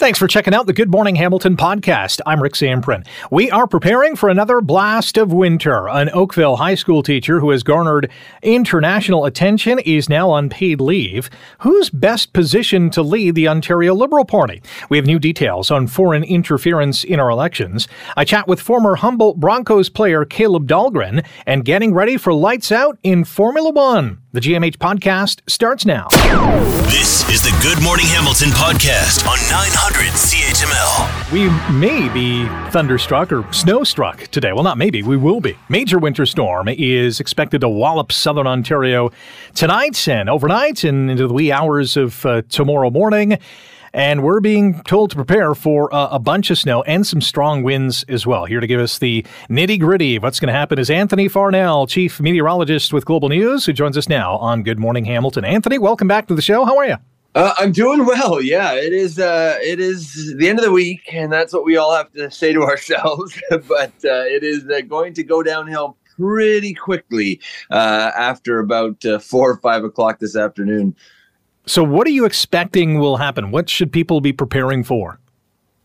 Thanks for checking out the Good Morning Hamilton podcast. I'm Rick Zamperin. We are preparing for another blast of winter. An Oakville high school teacher who has garnered international attention is now on paid leave. Who's best positioned to lead the Ontario Liberal Party? We have new details on foreign interference in our elections. I chat with former Humboldt Broncos player Caleb Dahlgren and getting ready for lights out in Formula One. The GMH podcast starts now. This is the Good Morning Hamilton podcast on 900 CHML. We may be thunderstruck or snowstruck today. Well, not maybe, we will be. Major winter storm is expected to wallop southern Ontario tonight and overnight and into the wee hours of uh, tomorrow morning. And we're being told to prepare for uh, a bunch of snow and some strong winds as well. Here to give us the nitty gritty of what's going to happen is Anthony Farnell, Chief Meteorologist with Global News, who joins us now on Good Morning Hamilton. Anthony, welcome back to the show. How are you? Uh, I'm doing well. Yeah, it is. Uh, it is the end of the week, and that's what we all have to say to ourselves. but uh, it is uh, going to go downhill pretty quickly uh, after about uh, four or five o'clock this afternoon. So, what are you expecting will happen? What should people be preparing for?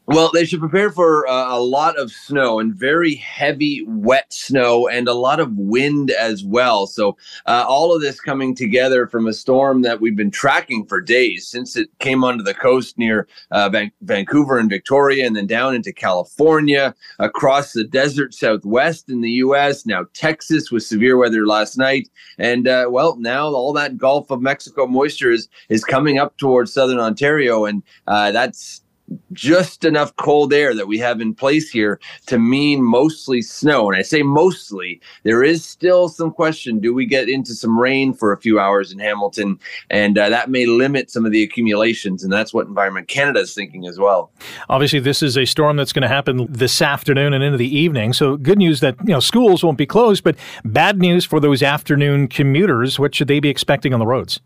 Well, they should prepare for uh, a lot of snow and very heavy, wet snow and a lot of wind as well. So, uh, all of this coming together from a storm that we've been tracking for days since it came onto the coast near uh, Van- Vancouver and Victoria, and then down into California, across the desert southwest in the U.S., now Texas with severe weather last night. And, uh, well, now all that Gulf of Mexico moisture is, is coming up towards southern Ontario, and uh, that's just enough cold air that we have in place here to mean mostly snow. And I say mostly, there is still some question do we get into some rain for a few hours in Hamilton? And uh, that may limit some of the accumulations. And that's what Environment Canada is thinking as well. Obviously, this is a storm that's going to happen this afternoon and into the evening. So, good news that you know schools won't be closed, but bad news for those afternoon commuters. What should they be expecting on the roads?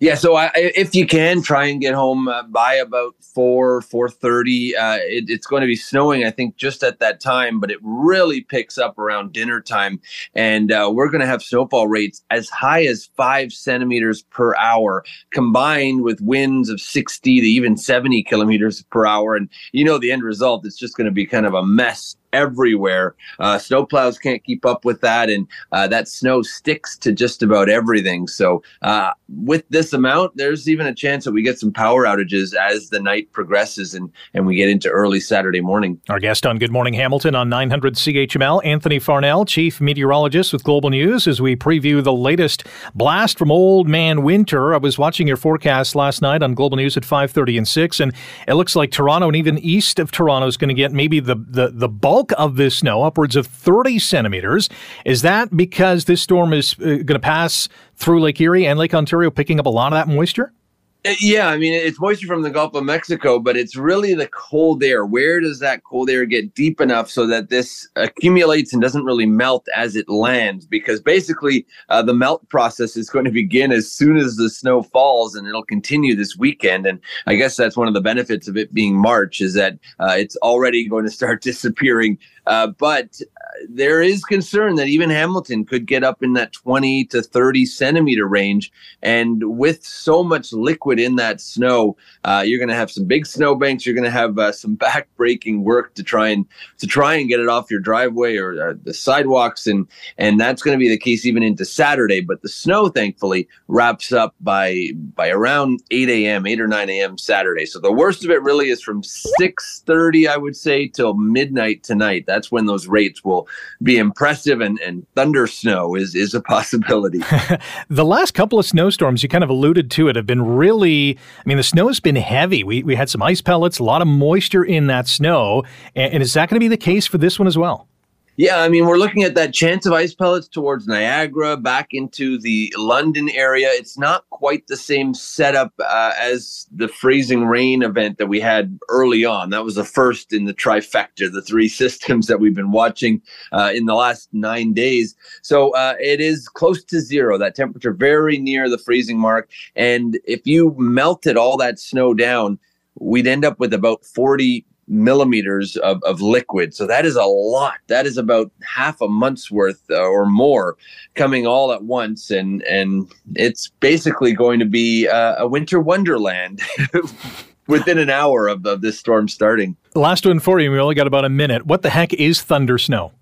Yeah, so I, if you can try and get home uh, by about four four thirty, uh, it, it's going to be snowing. I think just at that time, but it really picks up around dinner time, and uh, we're going to have snowfall rates as high as five centimeters per hour, combined with winds of sixty to even seventy kilometers per hour. And you know the end result; it's just going to be kind of a mess everywhere. Uh, snowplows can't keep up with that, and uh, that snow sticks to just about everything. So, uh, with this amount, there's even a chance that we get some power outages as the night progresses and, and we get into early Saturday morning. Our guest on Good Morning Hamilton on 900 CHML, Anthony Farnell, Chief Meteorologist with Global News, as we preview the latest blast from Old Man Winter. I was watching your forecast last night on Global News at 5:30 and 6, and it looks like Toronto and even east of Toronto is going to get maybe the, the, the bulk bulk of this snow, upwards of 30 centimeters. Is that because this storm is uh, going to pass through Lake Erie and Lake Ontario, picking up a lot of that moisture? Uh, yeah, I mean it's moisture from the Gulf of Mexico, but it's really the cold air. Where does that cold air get deep enough so that this accumulates and doesn't really melt as it lands? Because basically, uh, the melt process is going to begin as soon as the snow falls, and it'll continue this weekend. And I guess that's one of the benefits of it being March is that uh, it's already going to start disappearing. Uh, but there is concern that even Hamilton could get up in that 20 to 30 centimeter range. And with so much liquid in that snow, uh, you're going to have some big snow banks. You're going to have uh, some back breaking work to try and to try and get it off your driveway or, or the sidewalks, and and that's going to be the case even into Saturday. But the snow, thankfully, wraps up by by around 8 a.m., 8 or 9 a.m. Saturday. So the worst of it really is from 6:30, I would say, till midnight tonight. That's when those rates will be impressive and, and thunder snow is, is a possibility. the last couple of snowstorms, you kind of alluded to it, have been really, I mean, the snow's been heavy. We, we had some ice pellets, a lot of moisture in that snow. and, and is that going to be the case for this one as well? Yeah, I mean, we're looking at that chance of ice pellets towards Niagara, back into the London area. It's not quite the same setup uh, as the freezing rain event that we had early on. That was the first in the trifecta, the three systems that we've been watching uh, in the last nine days. So uh, it is close to zero, that temperature very near the freezing mark. And if you melted all that snow down, we'd end up with about 40 millimeters of, of liquid. So that is a lot. That is about half a month's worth uh, or more coming all at once. And, and it's basically going to be uh, a winter wonderland. within an hour of, of this storm starting. Last one for you. We only got about a minute. What the heck is thunder snow?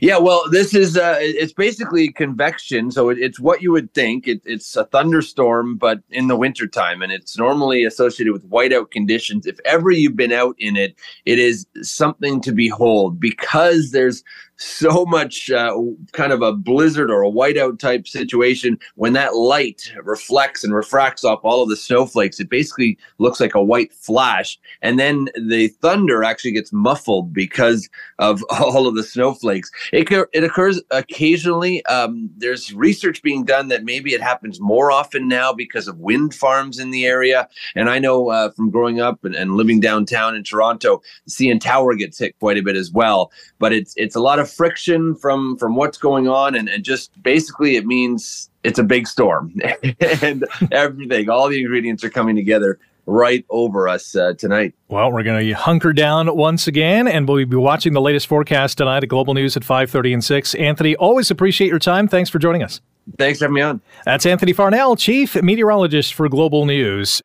Yeah, well, this is uh, it's basically convection, so it, it's what you would think. It, it's a thunderstorm, but in the wintertime, and it's normally associated with whiteout conditions. If ever you've been out in it, it is something to behold because there's so much uh, kind of a blizzard or a whiteout type situation. When that light reflects and refracts off all of the snowflakes it basically looks like a white flash. And then the thunder actually gets muffled because of all of the snowflakes. It, it occurs occasionally. Um, there's research being done that maybe it happens more often now because of wind farms in the area. And i know uh, from growing up and, and living downtown in toronto the tower gets hit quite a bit as well. But it's it's a lot of of friction from from what's going on and, and just basically it means it's a big storm and everything all the ingredients are coming together right over us uh, tonight. Well, we're going to hunker down once again, and we'll be watching the latest forecast tonight at Global News at 5.30 and 6. Anthony, always appreciate your time. Thanks for joining us. Thanks for having me on. That's Anthony Farnell, Chief Meteorologist for Global News.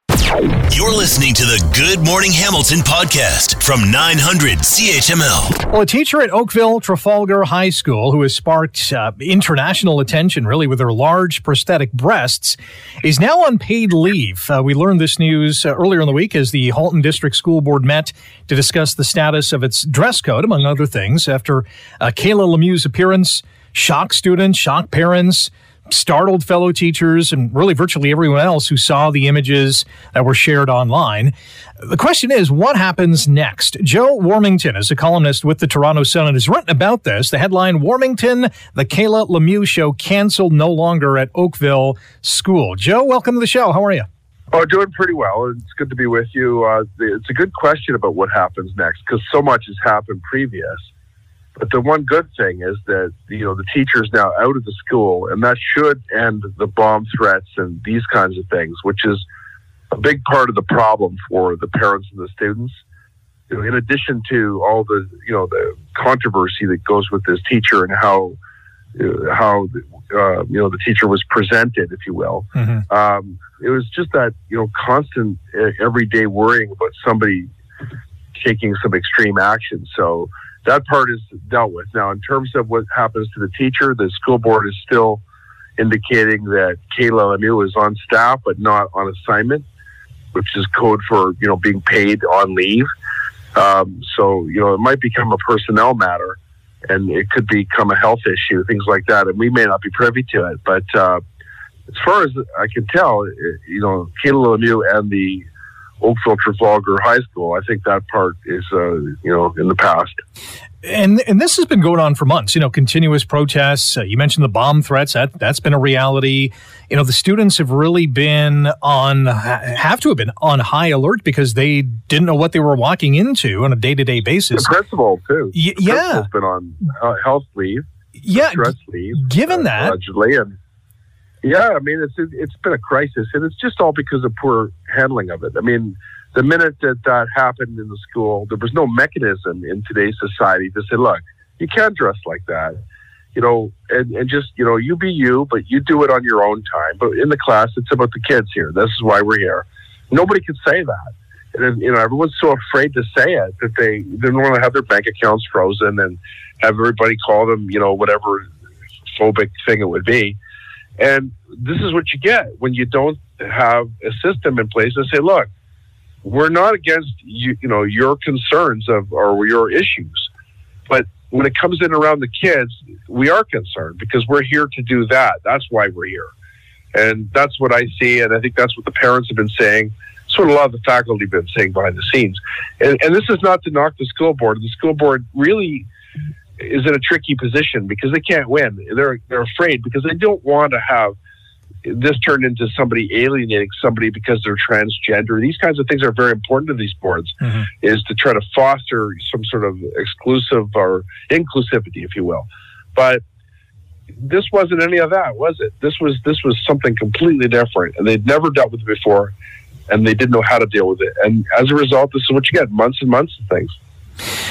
You're listening to the Good Morning Hamilton podcast from 900 CHML. Well, a teacher at Oakville Trafalgar High School who has sparked uh, international attention, really, with her large prosthetic breasts, is now on paid leave. Uh, we learned this news uh, earlier in the week as the Halton District School Board met to discuss the status of its dress code, among other things, after uh, Kayla Lemieux's appearance shocked students, shocked parents startled fellow teachers and really virtually everyone else who saw the images that were shared online. The question is, what happens next? Joe Warmington is a columnist with the Toronto Sun and has written about this. The headline, Warmington, the Kayla Lemieux show canceled no longer at Oakville School. Joe, welcome to the show. How are you? Oh, doing pretty well. It's good to be with you. Uh, it's a good question about what happens next because so much has happened previous. But the one good thing is that you know the teacher's now out of the school, and that should end the bomb threats and these kinds of things, which is a big part of the problem for the parents and the students. You know, in addition to all the you know the controversy that goes with this teacher and how uh, how uh, you know the teacher was presented, if you will, mm-hmm. um, it was just that you know constant uh, everyday worrying about somebody taking some extreme action. So that part is dealt with. Now, in terms of what happens to the teacher, the school board is still indicating that Kayla Lemieux is on staff but not on assignment, which is code for you know being paid on leave. Um, so you know it might become a personnel matter, and it could become a health issue, things like that, and we may not be privy to it. But uh, as far as I can tell, you know, Kayla Lemieux and the Oakville Trafalgar High School. I think that part is, uh, you know, in the past. And and this has been going on for months. You know, continuous protests. Uh, you mentioned the bomb threats. That that's been a reality. You know, the students have really been on have to have been on high alert because they didn't know what they were walking into on a day to day basis. The principal too. Y- the yeah, been on uh, health leave. Yeah, stress leave. Given uh, that, allegedly, and yeah, I mean, it's it's been a crisis, and it's just all because of poor handling of it. I mean, the minute that that happened in the school, there was no mechanism in today's society to say, look, you can't dress like that, you know, and, and just, you know, you be you, but you do it on your own time. But in the class, it's about the kids here. This is why we're here. Nobody can say that. And, you know, everyone's so afraid to say it that they, they don't want to have their bank accounts frozen and have everybody call them, you know, whatever phobic thing it would be. And this is what you get when you don't have a system in place and say, look, we're not against you, you know, your concerns of or your issues, but when it comes in around the kids, we are concerned because we're here to do that. That's why we're here, and that's what I see, and I think that's what the parents have been saying. That's what a lot of the faculty have been saying behind the scenes, and, and this is not to knock the school board. The school board really is in a tricky position because they can't win. They're they're afraid because they don't want to have this turned into somebody alienating somebody because they're transgender. These kinds of things are very important to these boards. Mm-hmm. Is to try to foster some sort of exclusive or inclusivity, if you will. But this wasn't any of that, was it? This was this was something completely different, and they'd never dealt with it before, and they didn't know how to deal with it. And as a result, this is what you get: months and months of things.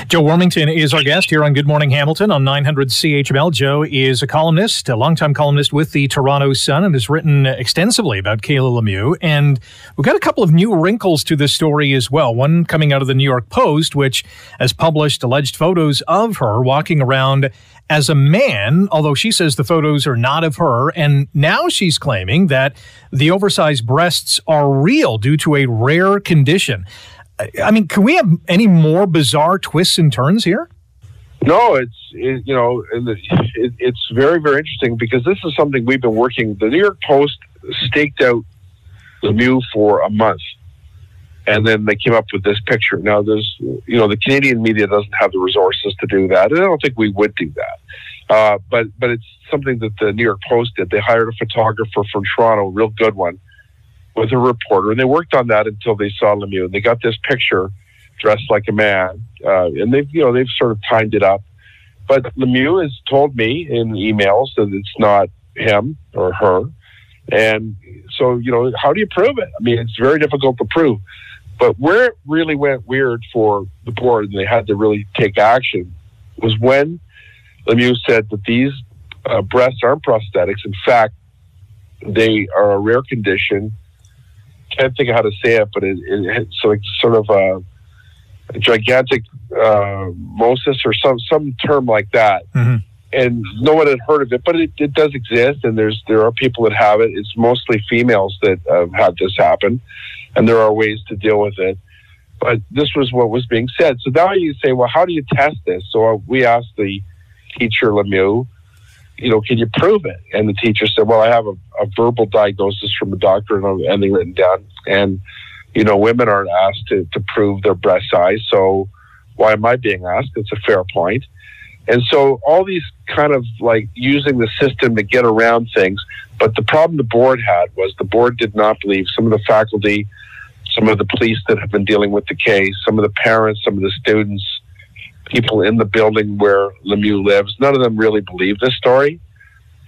Joe Warmington is our guest here on Good Morning Hamilton on 900 CHML. Joe is a columnist, a longtime columnist with the Toronto Sun, and has written extensively about Kayla Lemieux. And we've got a couple of new wrinkles to this story as well. One coming out of the New York Post, which has published alleged photos of her walking around as a man, although she says the photos are not of her. And now she's claiming that the oversized breasts are real due to a rare condition. I mean, can we have any more bizarre twists and turns here? No, it's it, you know, it, it's very very interesting because this is something we've been working. The New York Post staked out Lemieux for a month, and then they came up with this picture. Now, there's you know, the Canadian media doesn't have the resources to do that, and I don't think we would do that. Uh, but but it's something that the New York Post did. They hired a photographer from Toronto, real good one, with a reporter, and they worked on that until they saw Lemieux. And they got this picture dressed like a man, uh, and they've you know they've sort of timed it up. But Lemieux has told me in emails that it's not him or her, and so you know how do you prove it? I mean, it's very difficult to prove. But where it really went weird for the board, and they had to really take action, was when Lemieux said that these uh, breasts aren't prosthetics. In fact, they are a rare condition can't think of how to say it, but it, it it's like sort of a, a gigantic uh, mosis or some some term like that. Mm-hmm. And no one had heard of it, but it, it does exist, and there's there are people that have it. It's mostly females that have had this happen, and there are ways to deal with it. But this was what was being said. So now you say, well, how do you test this? So we asked the teacher Lemieux, you know, can you prove it? And the teacher said, well, I have a, a verbal diagnosis from a doctor and everything written down. And, you know, women aren't asked to, to prove their breast size. So why am I being asked? It's a fair point. And so all these kind of like using the system to get around things. But the problem the board had was the board did not believe some of the faculty, some of the police that have been dealing with the case, some of the parents, some of the students, people in the building where Lemieux lives. None of them really believe this story.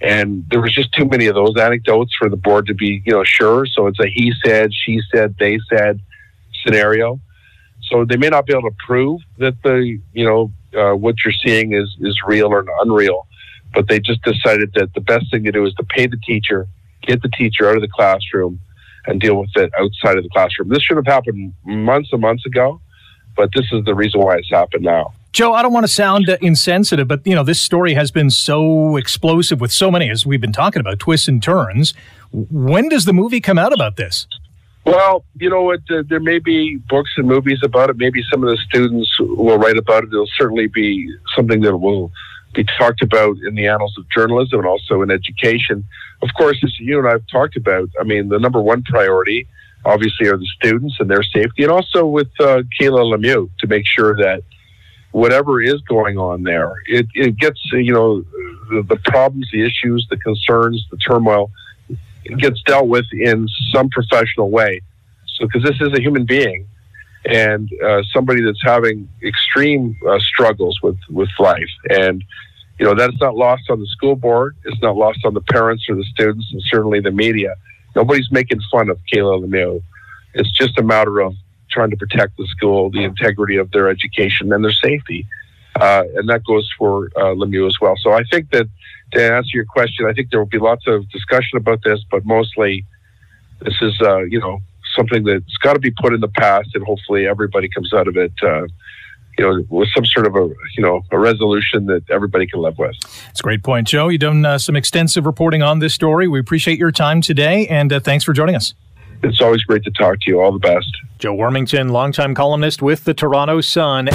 And there was just too many of those anecdotes for the board to be, you know, sure. So it's a he said, she said, they said scenario. So they may not be able to prove that the, you know, uh, what you're seeing is is real or unreal, but they just decided that the best thing to do is to pay the teacher, get the teacher out of the classroom, and deal with it outside of the classroom. This should have happened months and months ago, but this is the reason why it's happened now. Joe, I don't want to sound insensitive, but you know this story has been so explosive with so many, as we've been talking about, twists and turns. When does the movie come out about this? Well, you know what? Uh, there may be books and movies about it. Maybe some of the students will write about it. It'll certainly be something that will be talked about in the annals of journalism and also in education. Of course, as you and I have talked about, I mean, the number one priority obviously are the students and their safety, and also with uh, Kayla Lemieux to make sure that whatever is going on there. It, it gets, you know, the, the problems, the issues, the concerns, the turmoil, it gets dealt with in some professional way. So, because this is a human being and uh, somebody that's having extreme uh, struggles with, with life. And, you know, that's not lost on the school board. It's not lost on the parents or the students and certainly the media. Nobody's making fun of Kayla Lemieux. It's just a matter of trying to protect the school, the integrity of their education, and their safety. Uh, and that goes for uh, Lemieux as well. So I think that to answer your question, I think there will be lots of discussion about this, but mostly this is, uh, you know, something that's got to be put in the past, and hopefully everybody comes out of it. Uh, you know, with some sort of a you know a resolution that everybody can live with. It's a great point, Joe. You've done uh, some extensive reporting on this story. We appreciate your time today, and uh, thanks for joining us. It's always great to talk to you. All the best. Joe Warmington, longtime columnist with the Toronto Sun.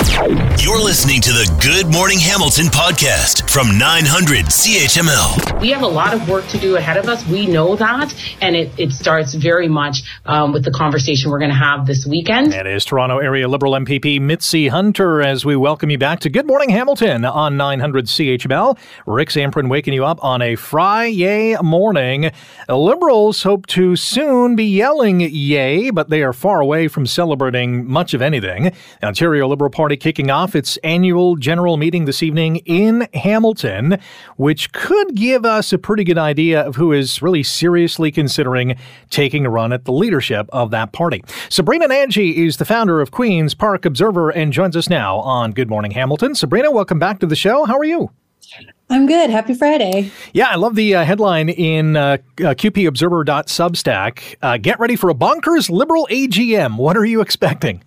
You're listening to the Good Morning Hamilton podcast from 900 CHML. We have a lot of work to do ahead of us. We know that. And it, it starts very much um, with the conversation we're going to have this weekend. It is Toronto area Liberal MPP Mitzi Hunter as we welcome you back to Good Morning Hamilton on 900 CHML. Rick Zamperin waking you up on a Friday morning. Liberals hope to soon be yelling yay, but they are far away from celebrating much of anything. The Ontario Liberal Party kicking off its annual general meeting this evening in Hamilton, which could give us a pretty good idea of who is really seriously considering taking a run at the leadership of that party. Sabrina Nanji is the founder of Queen's Park Observer and joins us now on Good Morning Hamilton. Sabrina, welcome back to the show. How are you? I'm good. Happy Friday. Yeah, I love the uh, headline in uh, uh, QPObserver.substack. Uh, get ready for a bonkers liberal AGM. What are you expecting?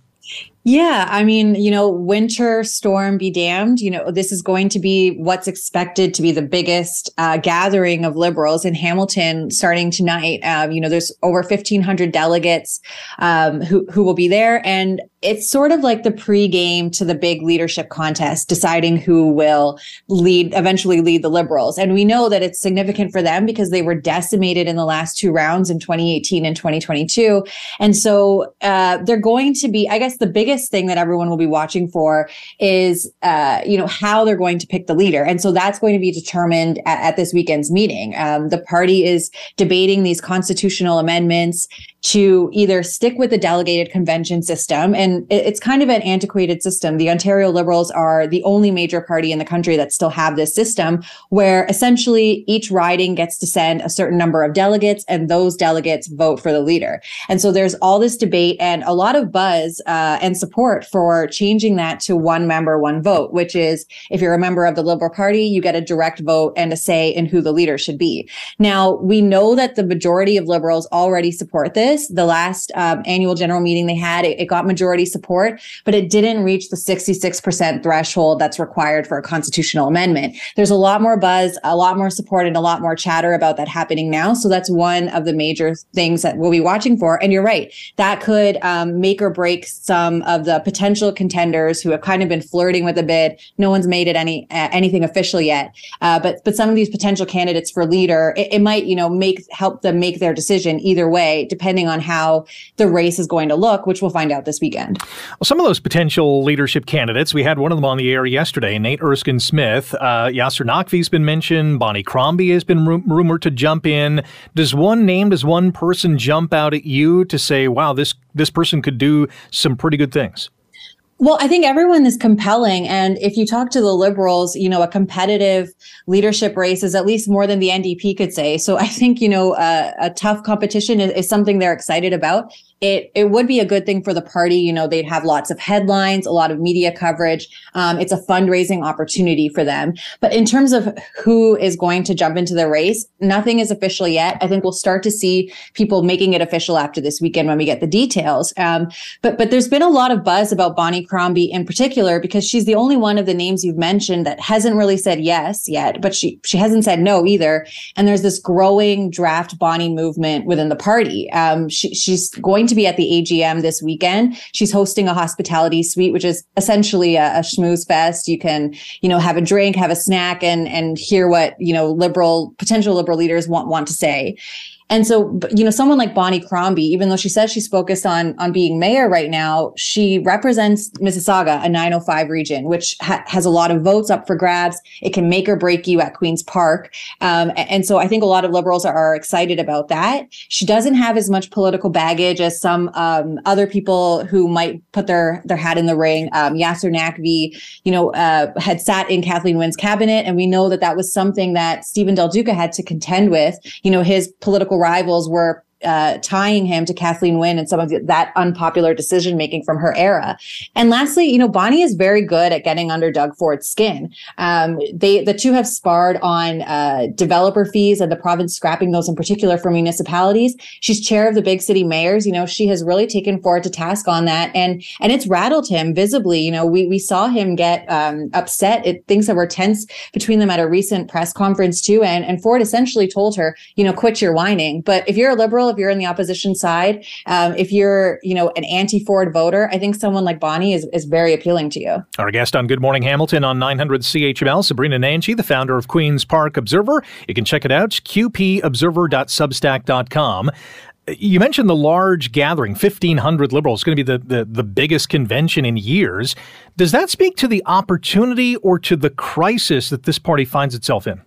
Yeah, I mean, you know, winter storm be damned. You know, this is going to be what's expected to be the biggest uh, gathering of liberals in Hamilton starting tonight. Um, you know, there's over 1,500 delegates um, who who will be there, and it's sort of like the pregame to the big leadership contest, deciding who will lead, eventually lead the Liberals. And we know that it's significant for them because they were decimated in the last two rounds in 2018 and 2022. And so uh, they're going to be, I guess, the biggest thing that everyone will be watching for is, uh, you know, how they're going to pick the leader. And so that's going to be determined at, at this weekend's meeting. Um, the party is debating these constitutional amendments to either stick with the delegated convention system. And it's kind of an antiquated system. The Ontario Liberals are the only major party in the country that still have this system where essentially each riding gets to send a certain number of delegates and those delegates vote for the leader. And so there's all this debate and a lot of buzz uh, and support for changing that to one member, one vote, which is if you're a member of the Liberal Party, you get a direct vote and a say in who the leader should be. Now, we know that the majority of Liberals already support this. The last um, annual general meeting they had, it, it, got majority support, but it didn't reach the 66% threshold that's required for a constitutional amendment. There's a lot more buzz, a lot more support, and a lot more chatter about that happening now. So that's one of the major things that we'll be watching for. And you're right, that could um, make or break some of the potential contenders who have kind of been flirting with a bid. No one's made it any uh, anything official yet, uh, but but some of these potential candidates for leader, it, it might you know make help them make their decision either way, depending on how the race is going to look, which we'll find out this weekend. Well, some of those potential leadership candidates, we had one of them on the air yesterday, Nate Erskine Smith. Uh, Yasir Naqvi's been mentioned. Bonnie Crombie has been ru- rumored to jump in. Does one name, does one person jump out at you to say, wow, this, this person could do some pretty good things? Well, I think everyone is compelling. And if you talk to the liberals, you know, a competitive leadership race is at least more than the NDP could say. So I think, you know, uh, a tough competition is, is something they're excited about it it would be a good thing for the party. You know, they'd have lots of headlines, a lot of media coverage. Um, it's a fundraising opportunity for them. But in terms of who is going to jump into the race, nothing is official yet. I think we'll start to see people making it official after this weekend when we get the details. Um, but but there's been a lot of buzz about Bonnie Crombie in particular because she's the only one of the names you've mentioned that hasn't really said yes yet, but she she hasn't said no either. And there's this growing draft Bonnie movement within the party. Um, she, she's going to be at the AGM this weekend. She's hosting a hospitality suite, which is essentially a, a schmooze fest. You can, you know, have a drink, have a snack, and and hear what you know liberal potential liberal leaders want want to say. And so, you know, someone like Bonnie Crombie, even though she says she's focused on on being mayor right now, she represents Mississauga, a 905 region, which ha- has a lot of votes up for grabs. It can make or break you at Queens Park, um, and so I think a lot of liberals are, are, excited about that. She doesn't have as much political baggage as some um, other people who might put their their hat in the ring. Um, Yasir Naqvi, you know, uh, had sat in Kathleen Wynne's cabinet, and we know that that was something that Steven Del Duca had to contend with. You know, his political rivals were uh, tying him to Kathleen Wynne and some of that unpopular decision making from her era. And lastly, you know, Bonnie is very good at getting under Doug Ford's skin. Um, they the two have sparred on uh, developer fees and the province scrapping those in particular for municipalities. She's chair of the big city mayors. You know, she has really taken Ford to task on that, and and it's rattled him visibly. You know, we we saw him get um, upset. It things that were tense between them at a recent press conference too, and and Ford essentially told her, you know, quit your whining. But if you're a liberal if you're in the opposition side. Um, if you're, you know, an anti-Ford voter, I think someone like Bonnie is, is very appealing to you. Our guest on Good Morning Hamilton on 900 CHML, Sabrina Nanji, the founder of Queen's Park Observer. You can check it out, qpobserver.substack.com. You mentioned the large gathering, 1,500 liberals, going to be the, the, the biggest convention in years. Does that speak to the opportunity or to the crisis that this party finds itself in?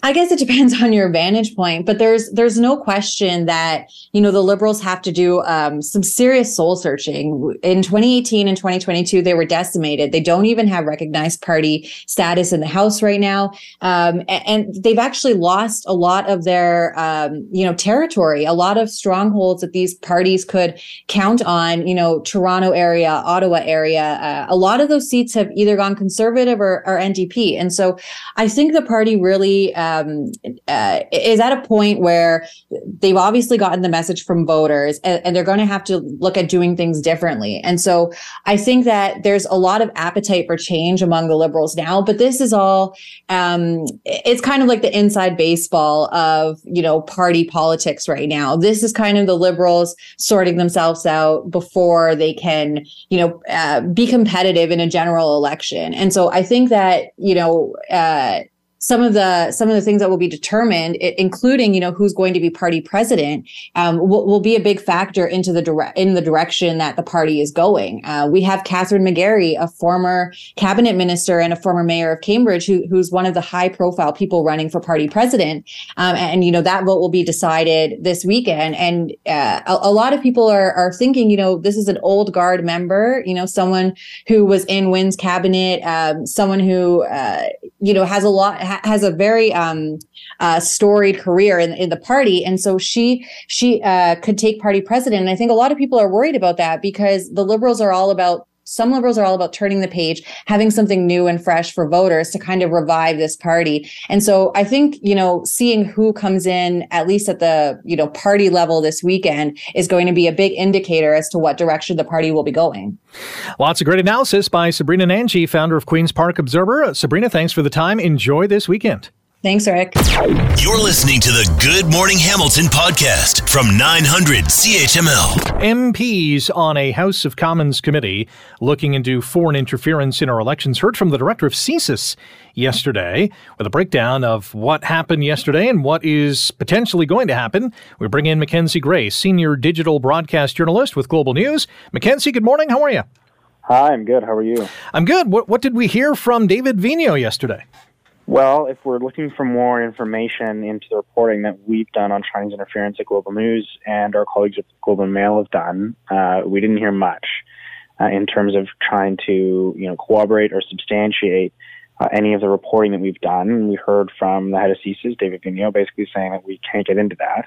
I guess it depends on your vantage point, but there's there's no question that you know the liberals have to do um, some serious soul searching. In 2018 and 2022, they were decimated. They don't even have recognized party status in the House right now, um, and, and, they've actually lost a lot of their um, you know territory, a lot of strongholds that these parties could count on. You know, Toronto area, Ottawa area, uh, a lot of those seats have either gone conservative or, or NDP, and so I think the party really. Uh, um, uh, is at a point where they've obviously gotten the message from voters and, and they're going to have to look at doing things differently. And so I think that there's a lot of appetite for change among the liberals now, but this is all, um, it's kind of like the inside baseball of, you know, party politics right now. This is kind of the liberals sorting themselves out before they can, you know, uh, be competitive in a general election. And so I think that, you know, uh, some of the some of the things that will be determined, including you know who's going to be party president, um, will, will be a big factor into the direct in the direction that the party is going. Uh, we have Kathryn McGarry, a former cabinet minister and a former mayor of Cambridge, who, who's one of the high profile people running for party president, um, and, you know that vote will be decided this weekend. And uh, a, a, lot of people are are thinking, you know, this is an old guard member, you know, someone who was in Wynne's cabinet, um, someone who uh, you know has a lot ha- has a very um, uh, storied career in, in the party, and so she she uh, could take party president. And I think a lot of people are worried about that because the liberals are all about some liberals are all about turning the page, having something new and fresh for voters to kind of revive this party. And so I think, you know, seeing who comes in, at least at the, you know, party level this weekend is going to be a big indicator as to what direction the party will be going. Lots of great analysis by Sabrina Nanji, founder of Queen's Park Observer. Uh, Sabrina, thanks for the time. Enjoy this weekend. Thanks, Rick. You're listening to the Good Morning Hamilton podcast from 900 CHML. MPs on a House of Commons committee looking into foreign interference in our elections heard from the director of CSIS yesterday with a breakdown of what happened yesterday and what is potentially going to happen. We bring in Mackenzie Gray, senior digital broadcast journalist with Global News. Mackenzie, good morning. How are you? Hi, I'm good. How are you? I'm good. What, what did we hear from David Vigneault yesterday? Well, if we're looking for more information into the reporting that we've done on Chinese interference at Global News and our colleagues at Globe and Mail have done, uh, we didn't hear much uh, in terms of trying to, you know, corroborate or substantiate uh, any of the reporting that we've done. We heard from the head of CSIS, David Vigneault, basically saying that we can't get into that.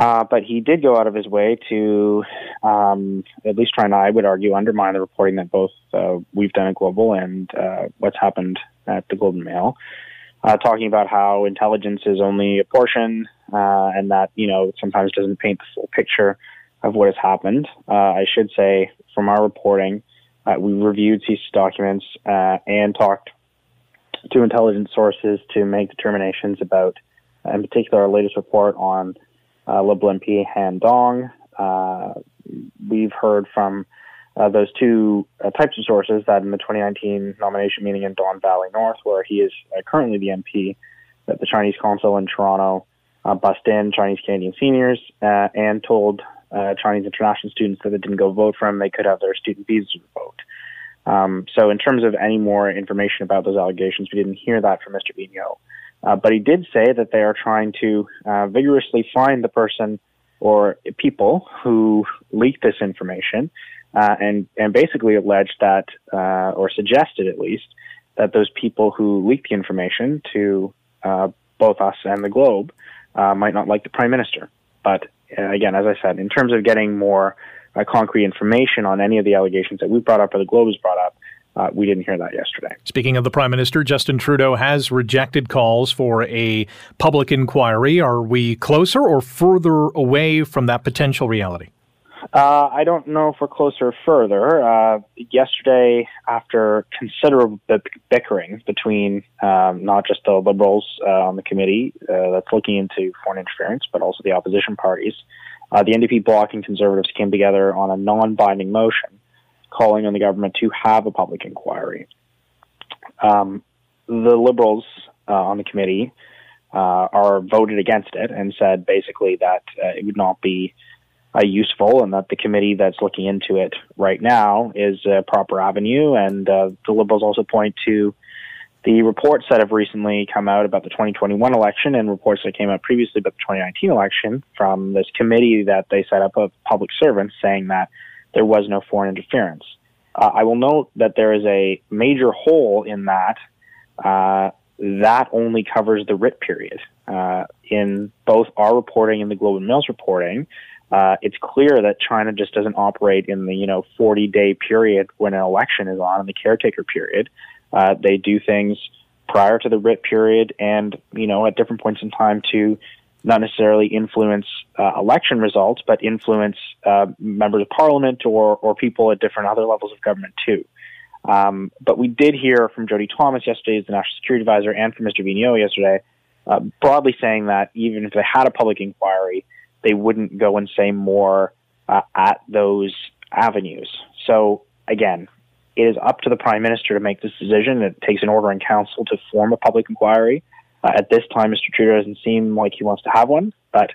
Uh, but he did go out of his way to, um, at least try and I would argue, undermine the reporting that both uh, we've done at Global and uh, what's happened at the Globe and Mail, uh, talking about how intelligence is only a portion uh, and that, you know, sometimes doesn't paint the full picture of what has happened. Uh, I should say, from our reporting, we reviewed CSIS documents and talked to intelligence sources to make determinations about, in particular, our latest report on Liberal MP Han Dong. we've heard from uh, those two uh, types of sources that in the 2019 nomination meeting in Don Valley North, where he is uh, currently the MP, that the Chinese consul in Toronto uh, bussed in Chinese Canadian seniors uh, and told uh, Chinese international students that they didn't go vote for him, they could have their student visas revoked. Um, so, in terms of any more information about those allegations, we didn't hear that from Mr. Vigneault. Uh, but he did say that they are trying to vigorously find the person or people who leaked this information uh, and and basically alleged that, uh, or suggested at least, that those people who leaked the information to uh, both us and the Globe uh, might not like the Prime Minister. But uh, again, as I said, in terms of getting more uh, concrete information on any of the allegations that we brought up or the Globe has brought up, uh, we didn't hear that yesterday. Speaking of the Prime Minister, Justin Trudeau has rejected calls for a public inquiry. Are we closer or further away from that potential reality? Uh, I don't know if we're closer or further. Uh, yesterday, after considerable bickering between um, not just the Liberals uh, on the committee uh, that's looking into foreign interference, but also the opposition parties, uh, the NDP bloc and Conservatives came together on a non binding motion calling on the government to have a public inquiry. Um, the Liberals uh, on the committee are voted against it and said basically that it would not be uh, useful and that the committee that's looking into it right now is a proper avenue. And uh, the Liberals also point to the reports that have recently come out about the 2021 election and reports that came out previously about the 2019 election from this committee that they set up of public servants saying that there was no foreign interference. Uh, I will note that there is a major hole in that. Uh, that only covers the writ period. Uh, in both our reporting and the Globe and Mail's reporting, uh, it's clear that China just doesn't operate in the you know 40 day period when an election is on in the caretaker period. Uh, they do things prior to the writ period and you know at different points in time to not necessarily influence uh, election results, but influence uh, members of parliament or or people at different other levels of government too. Um, but we did hear from Jody Thomas yesterday, as the national security advisor, and from Mr. Vigneault yesterday, uh, broadly saying that even if they had a public inquiry, they wouldn't go and say more uh, at those avenues. So again, it is up to the prime minister to make this decision. It takes an order in council to form a public inquiry. Uh, at this time, Mr. Trudeau doesn't seem like he wants to have one, but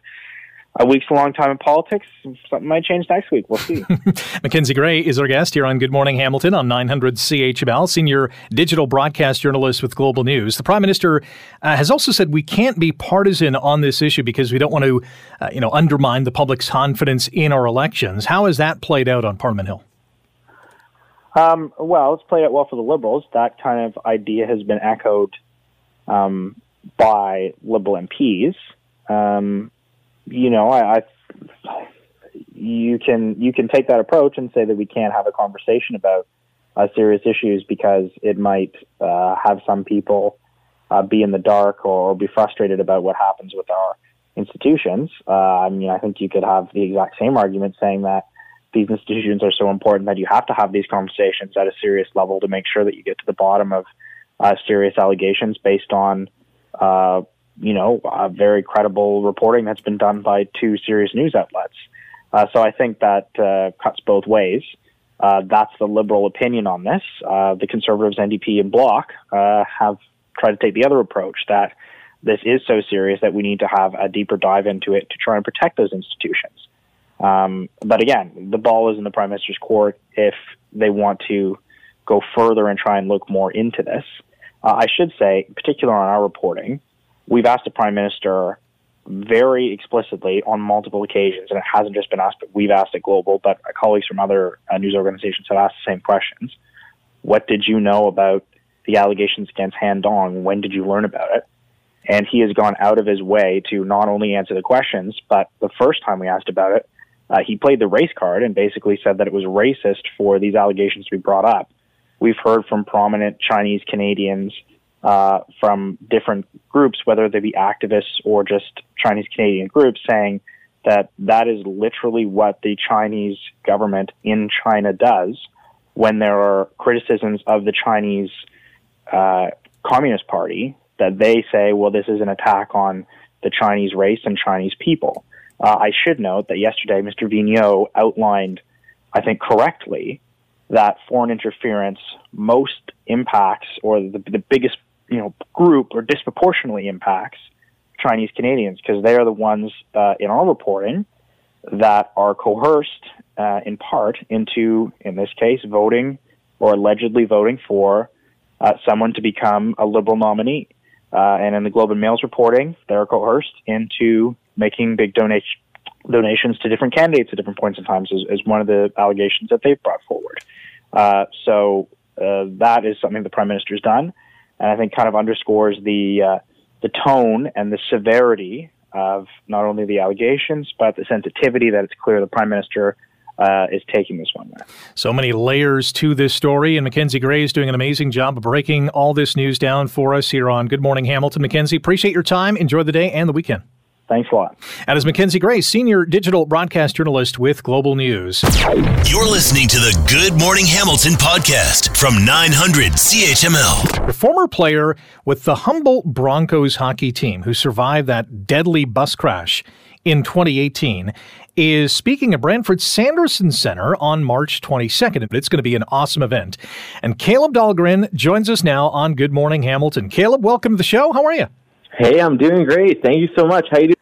a week's a long time in politics. Something might change next week. We'll see. Mackenzie Gray is our guest here on Good Morning Hamilton on 900 CHML, senior digital broadcast journalist with Global News. The Prime Minister uh, has also said we can't be partisan on this issue because we don't want to, uh, you know, undermine the public's confidence in our elections. How has that played out on Parliament Hill? Um, well, it's played out well for the Liberals. That kind of idea has been echoed um, by Liberal MPs. Um, you know, I, I you can you can take that approach and say that we can't have a conversation about uh, serious issues because it might uh, have some people uh, be in the dark or, be frustrated about what happens with our institutions. Uh, I mean, I think you could have the exact same argument saying that these institutions are so important that you have to have these conversations at a serious level to make sure that you get to the bottom of uh, serious allegations based on uh, you know, uh, very credible reporting that's been done by two serious news outlets. Uh, so I think that uh, cuts both ways. Uh, that's the liberal opinion on this. The conservatives, NDP, and Bloc have tried to take the other approach that this is so serious that we need to have a deeper dive into it to try and protect those institutions. Um, but again, the ball is in the prime minister's court if they want to go further and try and look more into this. I should say, in particular on our reporting, we've asked the prime minister very explicitly on multiple occasions, and it hasn't just been us, but we've asked at Global, but colleagues from other uh, news organizations have asked the same questions. What did you know about the allegations against Han Dong? When did you learn about it? And he has gone out of his way to not only answer the questions, but the first time we asked about it, uh, he played the race card and basically said that it was racist for these allegations to be brought up. We've heard from prominent Chinese Canadians uh, from different groups, whether they be activists or just Chinese Canadian groups, saying that that is literally what the Chinese government in China does when there are criticisms of the Chinese uh, Communist Party that they say, well, this is an attack on the Chinese race and Chinese people. Uh, I should note that yesterday Mr. Vigneault outlined, I think correctly, that foreign interference most impacts or the, the biggest you know group or disproportionately impacts Chinese Canadians because they are the ones uh, in our reporting that are coerced uh, in part into, in this case, voting or allegedly voting for uh, someone to become a liberal nominee. Uh, and in the Globe and Mail's reporting, they're coerced into making big donation, donations to different candidates at different points in time, as, as one of the allegations that they've brought forward. Uh, so uh, that is something the Prime Minister's done and I think kind of underscores the uh, the tone and the severity of not only the allegations but the sensitivity that it's clear the prime minister uh, is taking this one. So many layers to this story, and Mackenzie Gray is doing an amazing job of breaking all this news down for us here on Good Morning Hamilton. Mackenzie, appreciate your time. Enjoy the day and the weekend. Thanks a lot. And as Mackenzie Gray, senior digital broadcast journalist with Global News. You're listening to the Good Morning Hamilton podcast from 900 CHML. A former player with the Humboldt Broncos hockey team who survived that deadly bus crash in 2018 is speaking at Brantford Sanderson Center on March 22nd. It's going to be an awesome event. And Caleb Dahlgren joins us now on Good Morning Hamilton. Caleb, welcome to the show. How are you? Hey, I'm doing great. Thank you so much. How you doing?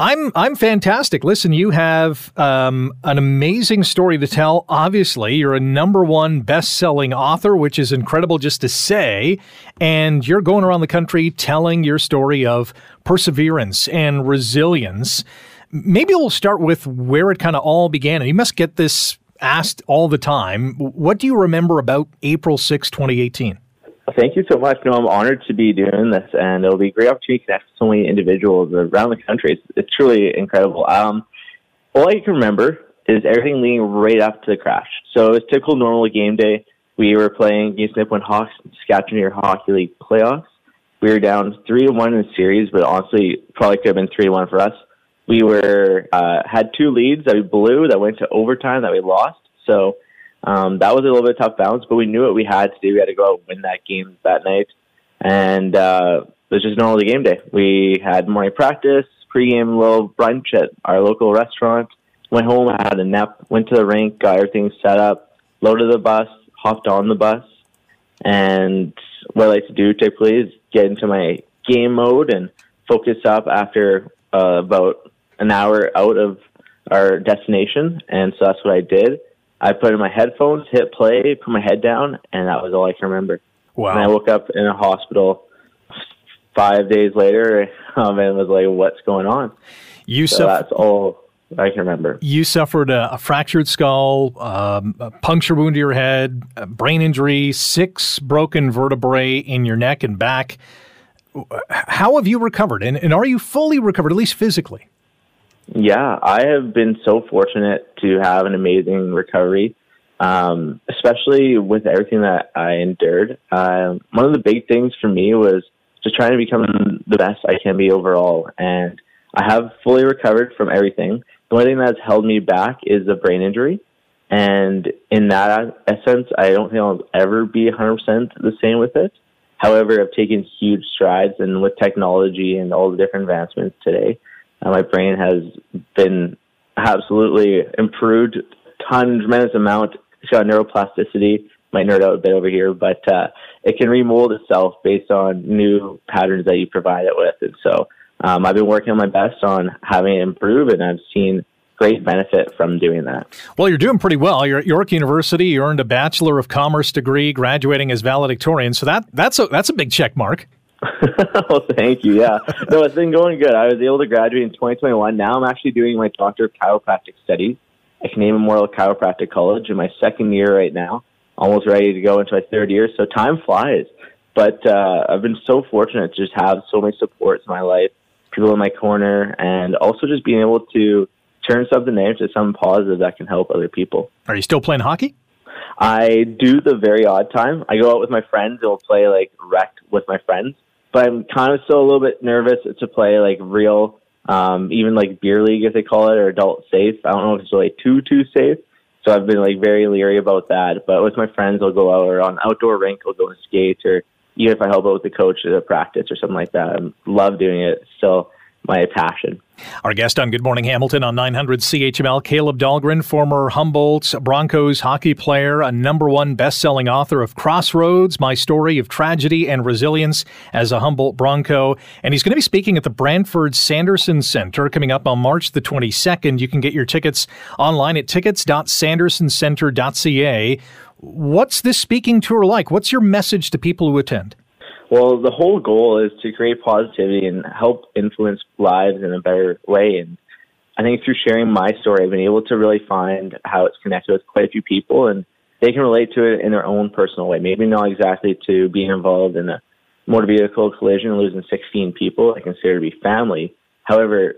I'm I'm fantastic. Listen, you have um, an amazing story to tell. Obviously, you're a number one best-selling author, which is incredible just to say. And you're going around the country telling your story of perseverance and resilience. Maybe we'll start with where it kind of all began. And you must get this asked all the time. What do you remember about April 6, 2018? Thank you so much. No, I'm honored to be doing this, and it'll be a great opportunity to connect with so many individuals around the country. It's, it's truly incredible. Um, all I can remember is everything leading right up to the crash. So it was typical normal game day. We were playing against Nipawin Hawks, Saskatchewan Hockey League playoffs. We were down three to one in the series, but honestly, probably could have been three to one for us. We were uh, had two leads that we blew that went to overtime that we lost. So um, that was a little bit tough balance, but we knew what we had to do. We had to go out and win that game that night. And uh, it was just normal game day. We had morning practice, pregame little brunch at our local restaurant. Went home, had a nap, went to the rink, got everything set up, loaded the bus, hopped on the bus. And what I like to do typically is get into my game mode and focus up after uh, about an hour out of our destination. And so that's what I did I put in my headphones, hit play, put my head down, and that was all I can remember. Wow. And I woke up in a hospital five days later um, and was like, what's going on? You so that's all I can remember. You suffered a, a fractured skull, um, a puncture wound to your head, brain injury, six broken vertebrae in your neck and back. How have you recovered? And, and are you fully recovered, at least physically? Yeah, I have been so fortunate to have an amazing recovery, um, especially with everything that I endured. Um, one of the big things for me was just trying to become the best I can be overall. And I have fully recovered from everything. The only thing that's held me back is the brain injury. And in that essence, I don't think I'll ever be 100% the same with it. However, I've taken huge strides, and with technology and all the different advancements today, uh, my brain has been absolutely improved, ton, tremendous amount. It's got neuroplasticity. Might nerd out a bit over here, but uh, it can remold itself based on new patterns that you provide it with. And so um, I've been working my best on having it improve, and I've seen great benefit from doing that. Well, you're doing pretty well. You're at York University. You earned a Bachelor of Commerce degree, graduating as valedictorian. So that that's a that's a big check mark. well, thank you. Yeah. No, it's been going good. I was able to graduate in 2021. Now I'm actually doing my Doctor of Chiropractic Studies at Canadian Memorial Chiropractic College in my second year right now, almost ready to go into my third year. So time flies. But uh, I've been so fortunate to just have so many supports in my life, people in my corner, and also just being able to turn something negative into something positive that can help other people. Are you still playing hockey? I do the very odd time. I go out with my friends and we'll play like rec with my friends but I'm kind of still a little bit nervous to play like real, um, even like beer league as they call it or adult safe. I don't know if it's really too too safe. So I've been like very leery about that. But with my friends, I'll go out or on outdoor rink, I'll go and skate, or even if I help out with the coach at a practice or something like that. I love doing it. Still my passion. Our guest on Good Morning Hamilton on 900 CHML, Caleb Dahlgren, former Humboldt Broncos hockey player, a number one best-selling author of Crossroads, My Story of Tragedy and Resilience as a Humboldt Bronco. And he's going to be speaking at the Brantford Sanderson Center coming up on March the 22nd. You can get your tickets online at tickets.sandersoncenter.ca. What's this speaking tour like? What's your message to people who attend? Well, the whole goal is to create positivity and help influence lives in a better way. And I think through sharing my story, I've been able to really find how it's connected with quite a few people and they can relate to it in their own personal way. Maybe not exactly to being involved in a motor vehicle collision and losing 16 people I consider to be family. However,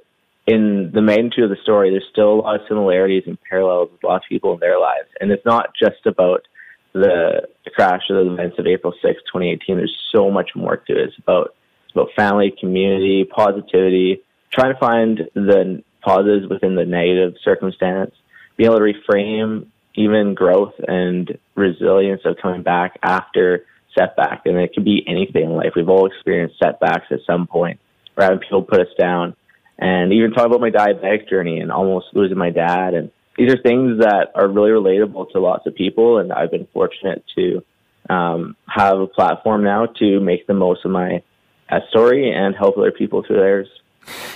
in the magnitude of the story, there's still a lot of similarities and parallels with lots of people in their lives. And it's not just about the, crash of the events of April 6, 2018, there's so much more to it. It's about, it's about family, community, positivity, trying to find the positives within the negative circumstance, being able to reframe even growth and resilience of coming back after setback. And it could be anything in life. We've all experienced setbacks at some point or having people put us down. And even talk about my diabetic journey and almost losing my dad and these are things that are really relatable to lots of people, and I've been fortunate to um, have a platform now to make the most of my uh, story and help other people through theirs.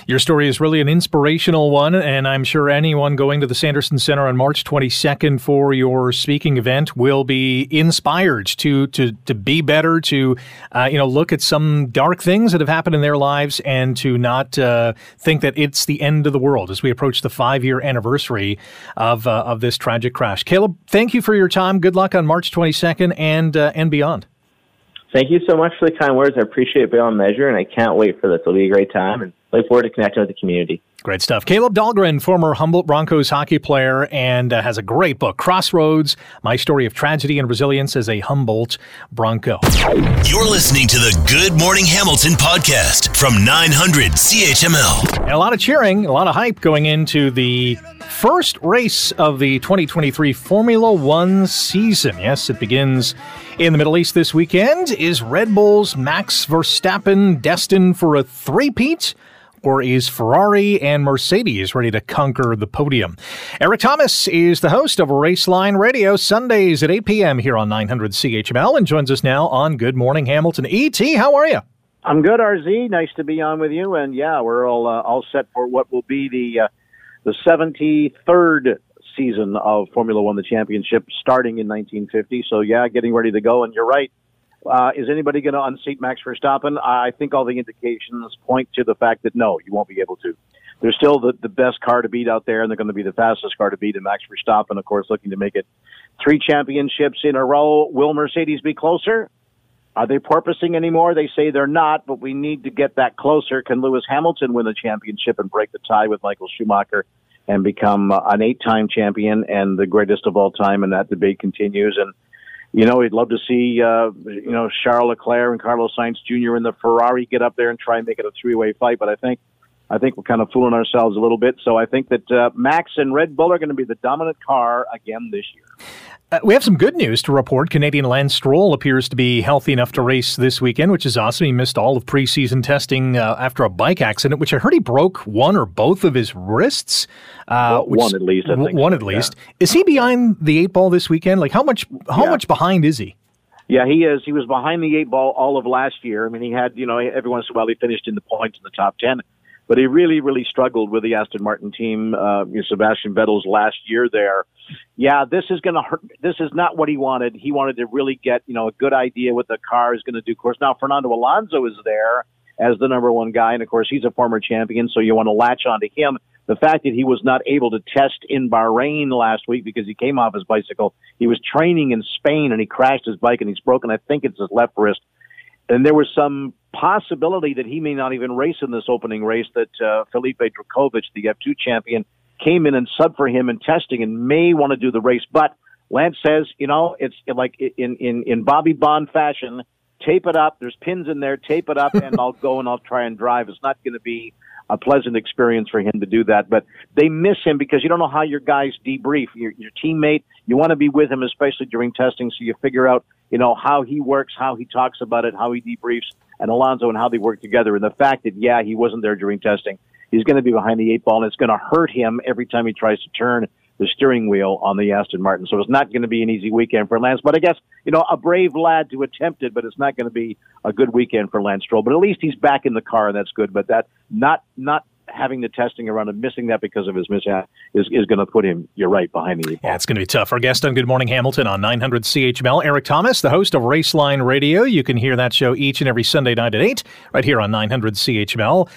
Your story is really an inspirational one, and I'm sure anyone going to the Sanderson Center on March 22nd for your speaking event will be inspired to to to be better, to uh, you know look at some dark things that have happened in their lives, and to not uh, think that it's the end of the world as we approach the five year anniversary of uh, of this tragic crash. Caleb, thank you for your time. Good luck on March 22nd and uh, and beyond. Thank you so much for the kind words. I appreciate it beyond measure, and I can't wait for this. It'll be a great time, and look forward to connecting with the community. Great stuff. Caleb Dahlgren, former Humboldt Broncos hockey player, and uh, has a great book, Crossroads My Story of Tragedy and Resilience as a Humboldt Bronco. You're listening to the Good Morning Hamilton podcast from 900 CHML. And a lot of cheering, a lot of hype going into the first race of the 2023 Formula One season. Yes, it begins in the Middle East this weekend. Is Red Bull's Max Verstappen destined for a three-peat? Or is Ferrari and Mercedes ready to conquer the podium? Eric Thomas is the host of Raceline Radio Sundays at 8 p.m. here on 900 CHML and joins us now on Good Morning Hamilton. ET, how are you? I'm good, RZ. Nice to be on with you. And yeah, we're all uh, all set for what will be the uh, the 73rd season of Formula One, the championship, starting in 1950. So yeah, getting ready to go. And you're right. Uh, is anybody going to unseat Max Verstappen? I think all the indications point to the fact that no, you won't be able to. They're still the, the best car to beat out there, and they're going to be the fastest car to beat. And Max Verstappen, of course, looking to make it three championships in a row. Will Mercedes be closer? Are they porpoising anymore? They say they're not, but we need to get that closer. Can Lewis Hamilton win the championship and break the tie with Michael Schumacher and become uh, an eight-time champion and the greatest of all time? And that debate continues. And you know, we'd love to see uh, you know Charles Leclerc and Carlos Sainz Jr. in the Ferrari get up there and try and make it a three-way fight. But I think I think we're kind of fooling ourselves a little bit. So I think that uh, Max and Red Bull are going to be the dominant car again this year. Uh, we have some good news to report. Canadian Lance Stroll appears to be healthy enough to race this weekend, which is awesome. He missed all of preseason testing uh, after a bike accident, which I heard he broke one or both of his wrists. Uh, well, one at least. W- one at least. Yeah. Is he behind the eight ball this weekend? Like how much? How yeah. much behind is he? Yeah, he is. He was behind the eight ball all of last year. I mean, he had you know every once in a while he finished in the points in the top ten but he really, really struggled with the Aston Martin team. Uh, you know, Sebastian Vettel's last year there. Yeah, this is going to hurt. This is not what he wanted. He wanted to really get, you know, a good idea what the car is going to do. Of course, now Fernando Alonso is there as the number one guy, and of course, he's a former champion, so you want to latch onto him. The fact that he was not able to test in Bahrain last week because he came off his bicycle, he was training in Spain and he crashed his bike and he's broken, I think it's his left wrist and there was some possibility that he may not even race in this opening race. That uh, Felipe Drugovich, the F2 champion, came in and sub for him in testing and may want to do the race. But Lance says, you know, it's like in in in Bobby Baun fashion. Tape it up. There's pins in there. Tape it up, and I'll go and I'll try and drive. It's not going to be a pleasant experience for him to do that. But they miss him because you don't know how your guys debrief. Your, your teammate, you want to be with him, especially during testing, so you figure out, you know, how he works, how he talks about it, how he debriefs, and Alonso and how they work together. And the fact that, yeah, he wasn't there during testing, he's going to be behind the eight ball, and it's going to hurt him every time he tries to turn the steering wheel on the Aston Martin. So it's not going to be an easy weekend for Lance. But I guess, you know, a brave lad to attempt it, but it's not going to be a good weekend for Lance Stroll. But at least he's back in the car, and that's good. But that not not having the testing around and missing that because of his mishap is, is going to put him, you're right, behind the eight Yeah, it's going to be tough. Our guest on Good Morning Hamilton on 900 CHML, Eric Thomas, the host of Raceline Radio. You can hear that show each and every Sunday night at 8, right here on 900 CHML.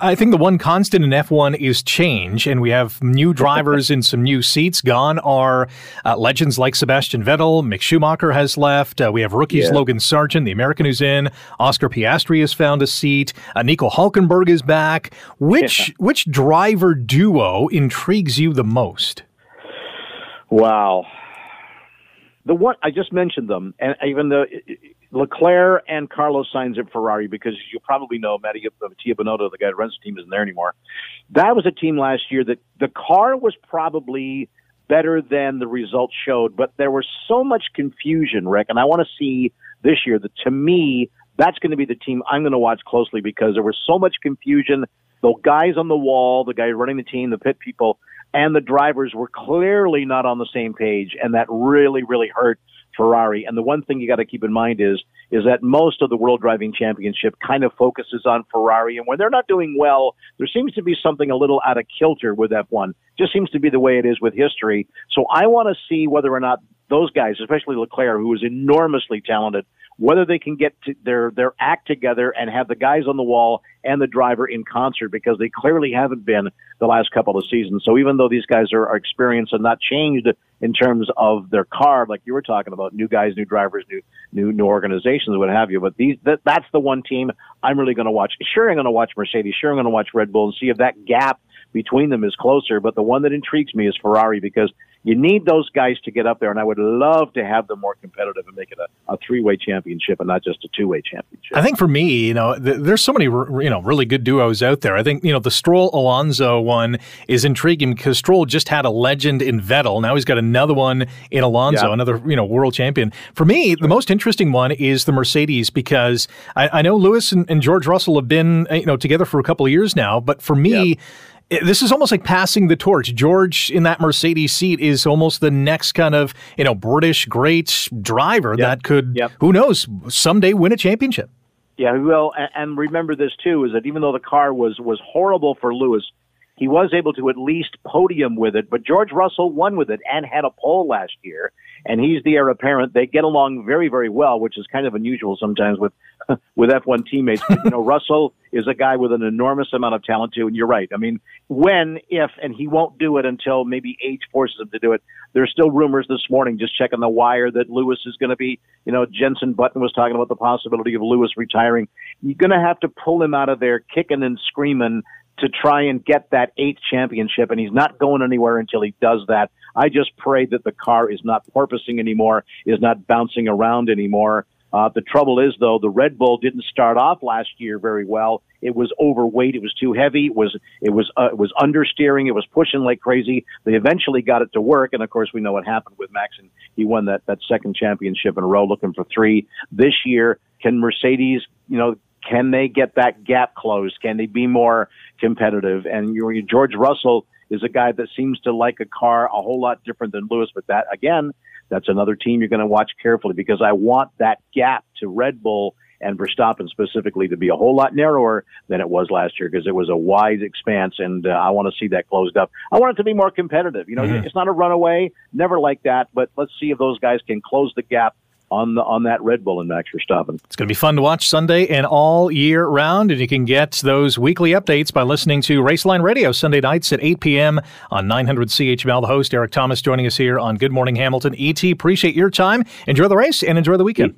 I think the one constant in F1 is change, and we have new drivers in some new seats. Gone are uh, legends like Sebastian Vettel, Mick Schumacher has left. Uh, we have rookies yeah. Logan Sargeant, the American who's in. Oscar Piastri has found a seat. Uh, Nico Hulkenberg is back. Which yeah. which driver duo intrigues you the most? Wow. The one I just mentioned them, and even the Leclerc and Carlos Sainz at Ferrari, because you probably know Mattia, Mattia uh, Binotto, the guy that runs the team, isn't there anymore. That was a team last year that the car was probably better than the results showed, but there was so much confusion, Rick, and I want to see this year that to me, that's going to be the team I'm going to watch closely because there was so much confusion the guys on the wall, the guy running the team, the pit people, and the drivers were clearly not on the same page, and that really, really hurt Ferrari. And the one thing you got to keep in mind is is that most of the World Driving Championship kind of focuses on Ferrari, and when they're not doing well, there seems to be something a little out of kilter with F1. Just seems to be the way it is with history. So I want to see whether or not those guys, especially Leclerc, who is enormously talented, whether they can get their their act together and have the guys on the wall and the driver in concert because they clearly haven't been the last couple of seasons. So even though these guys are, are experienced and not changed in terms of their car, like you were talking about, new guys, new drivers, new new new organizations, what have you. But these that, that's the one team I'm really going to watch. Sure, I'm going to watch Mercedes. Sure, I'm going to watch Red Bull and see if that gap between them is closer. But the one that intrigues me is Ferrari because you need those guys to get up there, and I would love to have them more competitive and make it a, a three-way championship and not just a two-way championship. I think for me, you know, th- there's so many you know really good duos out there. I think you know the Stroll Alonso one is intriguing because Stroll just had a legend in Vettel. Now he's got another one in Alonso, yeah. another you know world champion. For me, the most interesting one is the Mercedes because I, I know Lewis and, and, George Russell have been uh, you know together for a couple of years now, but for me. Yep this is almost like passing the torch. George in that Mercedes seat is almost the next kind of you know British great driver yep. that could yep. who knows someday win a championship. Yeah, well, and remember this too is that even though the car was was horrible for Lewis, he was able to at least podium with it. But George Russell won with it and had a pole last year and he's the heir apparent. They get along very, very well, which is kind of unusual sometimes with with F1 teammates. But, you know, Russell is a guy with an enormous amount of talent too, and you're right. I mean, when, if, and he won't do it until maybe age forces him to do it. There's still rumors this morning, just checking the wire, that Lewis is going to be. You know, Jenson Button was talking about the possibility of Lewis retiring. You're going to have to pull him out of there, kicking and screaming to try and get that eighth championship, and he's not going anywhere until he does that. I just pray that the car is not porpoising anymore, is not bouncing around anymore. Uh, the trouble is, though, the Red Bull didn't start off last year very well. It was overweight. It was too heavy. It was it was uh, it was understeering. It was pushing like crazy. They eventually got it to work, and of course, we know what happened with Max, and he won that that second championship in a row, looking for three this year. Can Mercedes, you know, can they get that gap closed? Can they be more competitive? And you George Russell is a guy that seems to like a car a whole lot different than Lewis. But that again, that's another team you're going to watch carefully because I want that gap to Red Bull and Verstappen specifically to be a whole lot narrower than it was last year because it was a wide expanse, and uh, I want to see that closed up. I want it to be more competitive. You know, mm-hmm. it's not a runaway, never like that, but let's see if those guys can close the gap on the on that Red Bull and Max Verstappen. It's going to be fun to watch Sunday and all year round, and you can get those weekly updates by listening to Raceline Radio Sunday nights at 8 p.m. on 900 CHML. The host Eric Thomas joining us here on Good Morning Hamilton. ET, appreciate your time. Enjoy the race and enjoy the weekend.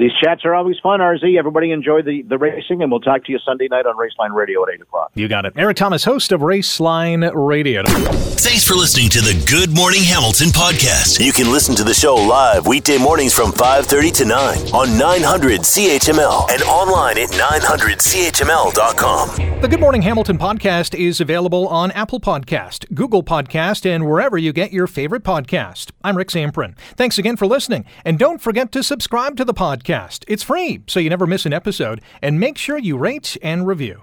These chats are always fun, RZ. Everybody enjoy the, the racing, and we'll talk to you Sunday night on Raceline Radio at 8 o'clock. You got it. Eric Thomas, host of Raceline Radio. Thanks for listening to the Good Morning Hamilton podcast. You can listen to the show live weekday mornings from 5.30 to 9 on 900 CHML and online at 900CHML.com. The Good Morning Hamilton podcast is available on Apple Podcast, Google Podcast, and wherever you get your favorite podcast. I'm Rick Zamperin. Thanks again for listening, and don't forget to subscribe to the podcast podcast. It's free, so you never miss an episode, and make sure you rate and review.